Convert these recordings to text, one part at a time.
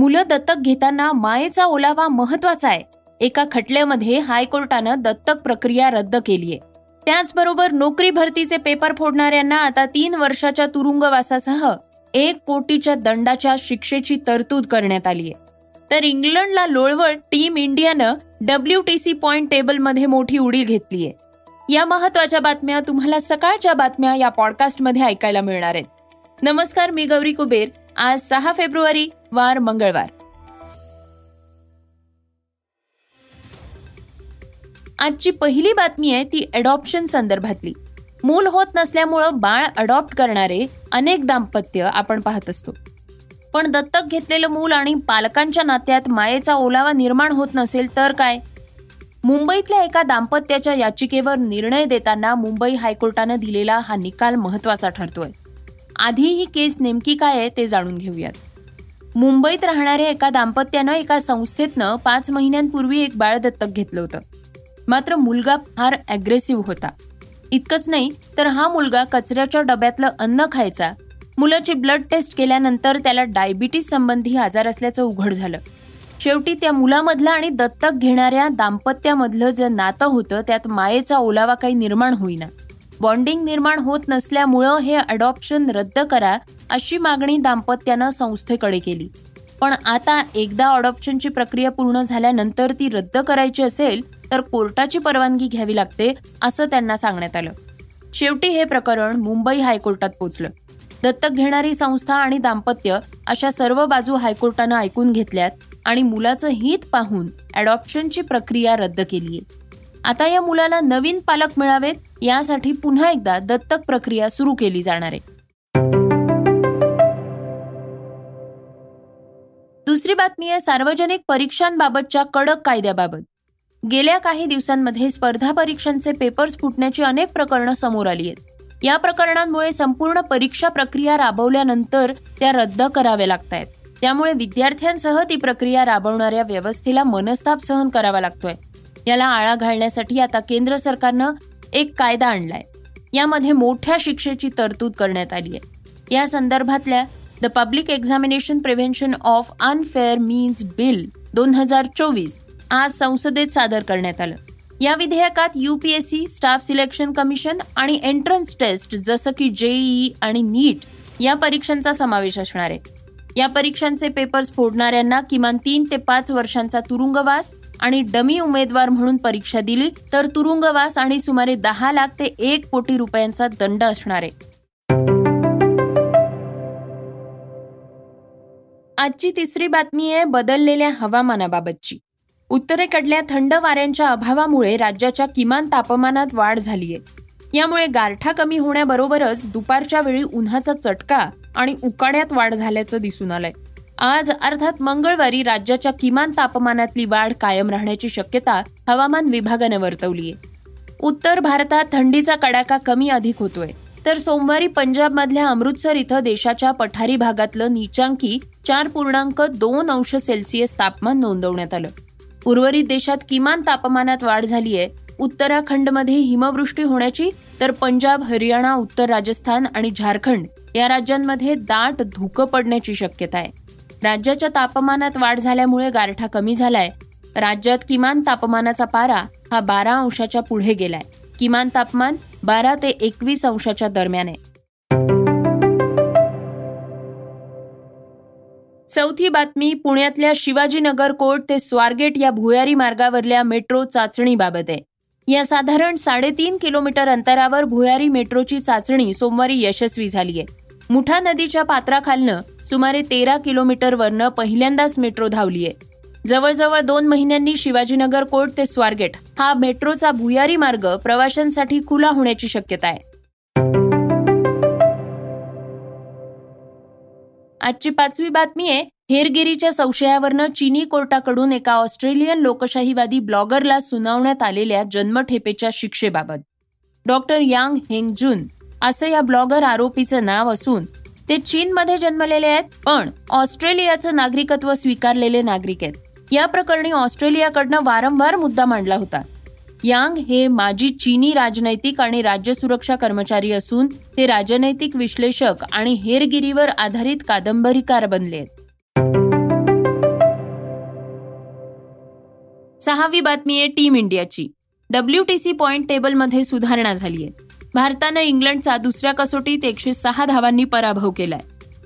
मुलं दत्तक घेताना मायेचा ओलावा महत्त्वाचा आहे. एका खटल्यामध्ये हायकोर्टानं दत्तक प्रक्रिया रद्द केलीय. त्याचबरोबर नोकरी भरतीचे पेपर फोडणाऱ्यांना आता तीन वर्षाच्या तुरुंगवासासह एक कोटीच्या दंडाच्या शिक्षेची तरतूद करण्यात आली आहे तर इंग्लंडला लोळवळ टीम इंडियानं डब्ल्यू टी सी पॉइंट टेबलमध्ये मोठी उडी घेतलीये. या महत्त्वाच्या बातम्या तुम्हाला सकाळच्या बातम्या या पॉडकास्टमध्ये ऐकायला मिळणार आहेत. नमस्कार मी गौरी कुबेर. आज सहा फेब्रुवारी वार मंगळवार. आजची पहिली बातमी आहे ती अडॉप्शन संदर्भातली. मूल होत नसल्यामुळं बाळ अडॉप्ट करणारे अनेक दाम्पत्य आपण पाहत असतो. पण दत्तक घेतलेलं मूल आणि पालकांच्या नात्यात मायेचा ओलावा निर्माण होत नसेल तर काय? मुंबईतल्या एका दाम्पत्याच्या याचिकेवर निर्णय देताना मुंबई हायकोर्टानं दिलेला हा निकाल महत्त्वाचा ठरतोय. आधी ही केस नेमकी काय आहे ते जाणून घेऊयात. मुंबईत राहणाऱ्या एका दाम्पत्यानं एका संस्थेतनं पाच महिन्यांपूर्वी एक बाळ दत्तक घेतलं होतं. मात्र मुलगा फार अग्रेसिव्ह होता. इतकंच नाही तर हा मुलगा कचऱ्याच्या डब्यातलं अन्न खायचा. मुलाची ब्लड टेस्ट केल्यानंतर त्याला डायबिटीस संबंधी आजार असल्याचं उघड झालं. शेवटी त्या मुलामधलं आणि दत्तक घेणाऱ्या दाम्पत्यामधलं जे नातं होतं त्यात मायेचा ओलावा काही निर्माण होईना. बॉन्डिंग निर्माण होत नसल्यामुळं हे अडॉप्शन रद्द करा अशी मागणी दाम्पत्यानं संस्थेकडे केली. पण आता एकदा अडॉप्शनची प्रक्रिया पूर्ण झाल्यानंतर ती रद्द करायची असेल तर कोर्टाची परवानगी घ्यावी लागते असं त्यांना सांगण्यात आलं. शेवटी हे प्रकरण मुंबई हायकोर्टात पोचलं. दत्तक घेणारी संस्था आणि दाम्पत्य अशा सर्व बाजू हायकोर्टानं ऐकून घेतल्यात आणि मुलाचं हित पाहून अडॉप्शनची प्रक्रिया रद्द केली आहे आता या मुलाला नवीन पालक मिळावेत यासाठी पुन्हा एकदा दत्तक प्रक्रिया सुरू केली जाणार आहे. दुसरी बातमी आहे सार्वजनिक परीक्षांबाबतच्या कडक कायद्याबाबत. गेल्या काही दिवसांमध्ये स्पर्धा परीक्षांचे पेपर्स फुटण्याची अनेक प्रकरणं समोर आली आहेत. या प्रकरणांमुळे संपूर्ण परीक्षा प्रक्रिया राबवल्यानंतर त्या रद्द कराव्या लागत आहेत. त्यामुळे विद्यार्थ्यांसह ती प्रक्रिया राबवणाऱ्या व्यवस्थेला मनस्ताप सहन करावा लागतोय. याला आळा घालण्यासाठी आता केंद्र सरकारनं एक कायदा आणलाय. यामध्ये मोठ्या शिक्षेची तरतूद करण्यात आली आहे. या संदर्भातल्या the public examination prevention of unfair means bill दोन हजार चोवीस आज संसदेत सादर करण्यात आलं. या विधेयकात युपीएससी स्टाफ सिलेक्शन कमिशन आणि एंट्रन्स टेस्ट जसं की जेईई आणि नीट या परीक्षांचा समावेश असणार आहे. या परीक्षांचे पेपर्स फोडणाऱ्यांना किमान तीन ते पाच वर्षांचा तुरुंगवास आणि डमी उमेदवार म्हणून परीक्षा दिली तर तुरुंगवास आणि सुमारे दहा लाख ते एक कोटी रुपयांचा दंड असणार आहे. आजची तिसरी बातमी आहे बदललेल्या हवामानाबाबतची. उत्तरेकडल्या थंड वाऱ्यांच्या अभावामुळे राज्याच्या किमान तापमानात वाढ झालीय. यामुळे गारठा कमी होण्याबरोबरच दुपारच्या वेळी उन्हाचा चटका आणि उकाड्यात वाढ झाल्याचं दिसून आलंय. आज अर्थात मंगळवारी राज्याच्या किमान तापमानातली वाढ कायम राहण्याची शक्यता हवामान विभागानं वर्तवलीय उत्तर भारतात थंडीचा कडाका कमी अधिक होतोय. तर सोमवारी पंजाबमधल्या अमृतसर इथं देशाच्या पठारी भागातलं नीचांकी चार पूर्णांक दोन अंश सेल्सिअस तापमान नोंदवण्यात आलं. उर्वरित देशात किमान तापमानात वाढ झाली आहे. उत्तराखंडमध्ये हिमवृष्टी होण्याची तर पंजाब हरियाणा उत्तर राजस्थान आणि झारखंड या राज्यांमध्ये दाट धुकं पडण्याची शक्यता आहे. राज्याच्या तापमानात वाढ झाल्यामुळे गारठा कमी झालाय. राज्यात किमान तापमानाचा पारा हा बारा अंशाच्या पुढे गेलाय. किमान तापमान बारा ते एकवीस अंशाच्या दरम्यान आहे. चौथी बातमी पुण्यातल्या शिवाजीनगर कोर्ट ते स्वारगेट या भुयारी मार्गावरल्या मेट्रो चाचणीबाबत आहे. या साधारण साडेतीन किलोमीटर अंतरावर भुयारी मेट्रोची चाचणी सोमवारी यशस्वी झाली आहे मुठा नदीच्या पात्राखालनं सुमारे तेरा किलोमीटरवरनं पहिल्यांदाच मेट्रो धावली आहे जवळजवळ दोन महिन्यांनी शिवाजीनगर कोर्ट ते स्वारगेट हा मेट्रोचा भुयारी मार्ग प्रवाशांसाठी खुला होण्याची शक्यता आहे. आजची पाचवी बातमी आहे हेरगिरीच्या संशयावरनं चीनी कोर्टाकडून एका ऑस्ट्रेलियन लोकशाहीवादी ब्लॉगरला सुनावण्यात आलेल्या जन्मठेपेच्या शिक्षेबाबत. डॉक्टर यांग हेंगजून असं या ब्लॉगर आरोपीचं नाव असून ते चीनमध्ये जन्मलेले आहेत पण ऑस्ट्रेलियाचं नागरिकत्व स्वीकारलेले नागरिक आहेत. या प्रकरणी ऑस्ट्रेलियाकडनं वारंवार मुद्दा मांडला होता. यांग हे माजी चीनी राजनैतिक आणि राज्य सुरक्षा कर्मचारी असून ते राजनैतिक विश्लेषक आणि हेरगिरीवर आधारित कादंबरीकार बनले आहेत. सहावी बातमी आहे टीम इंडियाची. डब्ल्यू टी सी पॉइंट टेबलमध्ये सुधारणा झाली आहे. भारतानं इंग्लंडचा दुसऱ्या कसोटीत एकशे सहा धावांनी पराभव केलाय.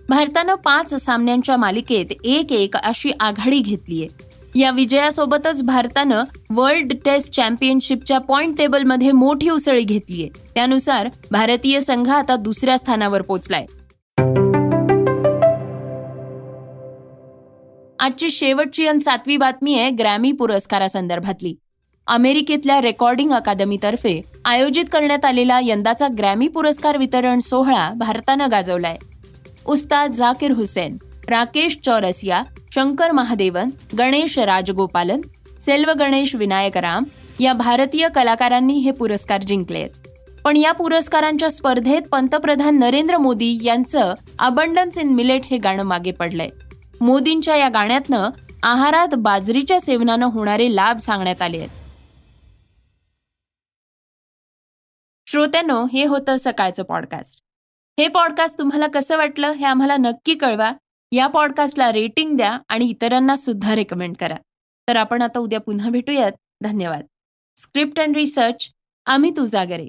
भारतानं पाच सामन्यांच्या मालिकेत एक एक अशी आघाडी घेतलीय या विजयासोबतच भारतानं वर्ल्ड टेस्ट चॅम्पियनशिपच्या पॉइंट टेबलमध्ये मोठी उसळी घेतलीय त्यानुसार भारतीय संघ आता दुसऱ्या स्थानावर पोहोचलाय आजची शेवटची आणि सातवी बातमी आहे ग्रॅमी पुरस्कारासंदर्भातली. अमेरिकेतल्या रेकॉर्डिंग अकादमीतर्फे आयोजित करण्यात आलेला यंदाचा ग्रॅमी पुरस्कार वितरण सोहळा भारतानं गाजवलाय. उस्ताद जाकीर हुसेन राकेश चौरसिया शंकर महादेवन गणेश राजगोपालन सेल्व गणेश विनायकराम या भारतीय कलाकारांनी हे पुरस्कार जिंकले आहेत पण या पुरस्कारांच्या स्पर्धेत पंतप्रधान नरेंद्र मोदी यांचं अबंडन्स इन मिलेट हे गाणं मागे पडलंय. मोदींच्या या गाण्यातनं आहारात बाजरीच्या सेवनानं होणारे लाभ सांगण्यात आले आहेत श्रोत्यानो हे होतं सकाळचं पॉडकास्ट हे पॉडकास्ट तुम्हाला कसं वाटलं हे आम्हाला नक्की कळवा. या पॉडकास्टला रेटिंग द्या आणि इतरांना सुद्धा रेकमेंड करा. तर आपण आता उद्या पुन्हा भेटूयात. धन्यवाद. Script and research Amit Ujagare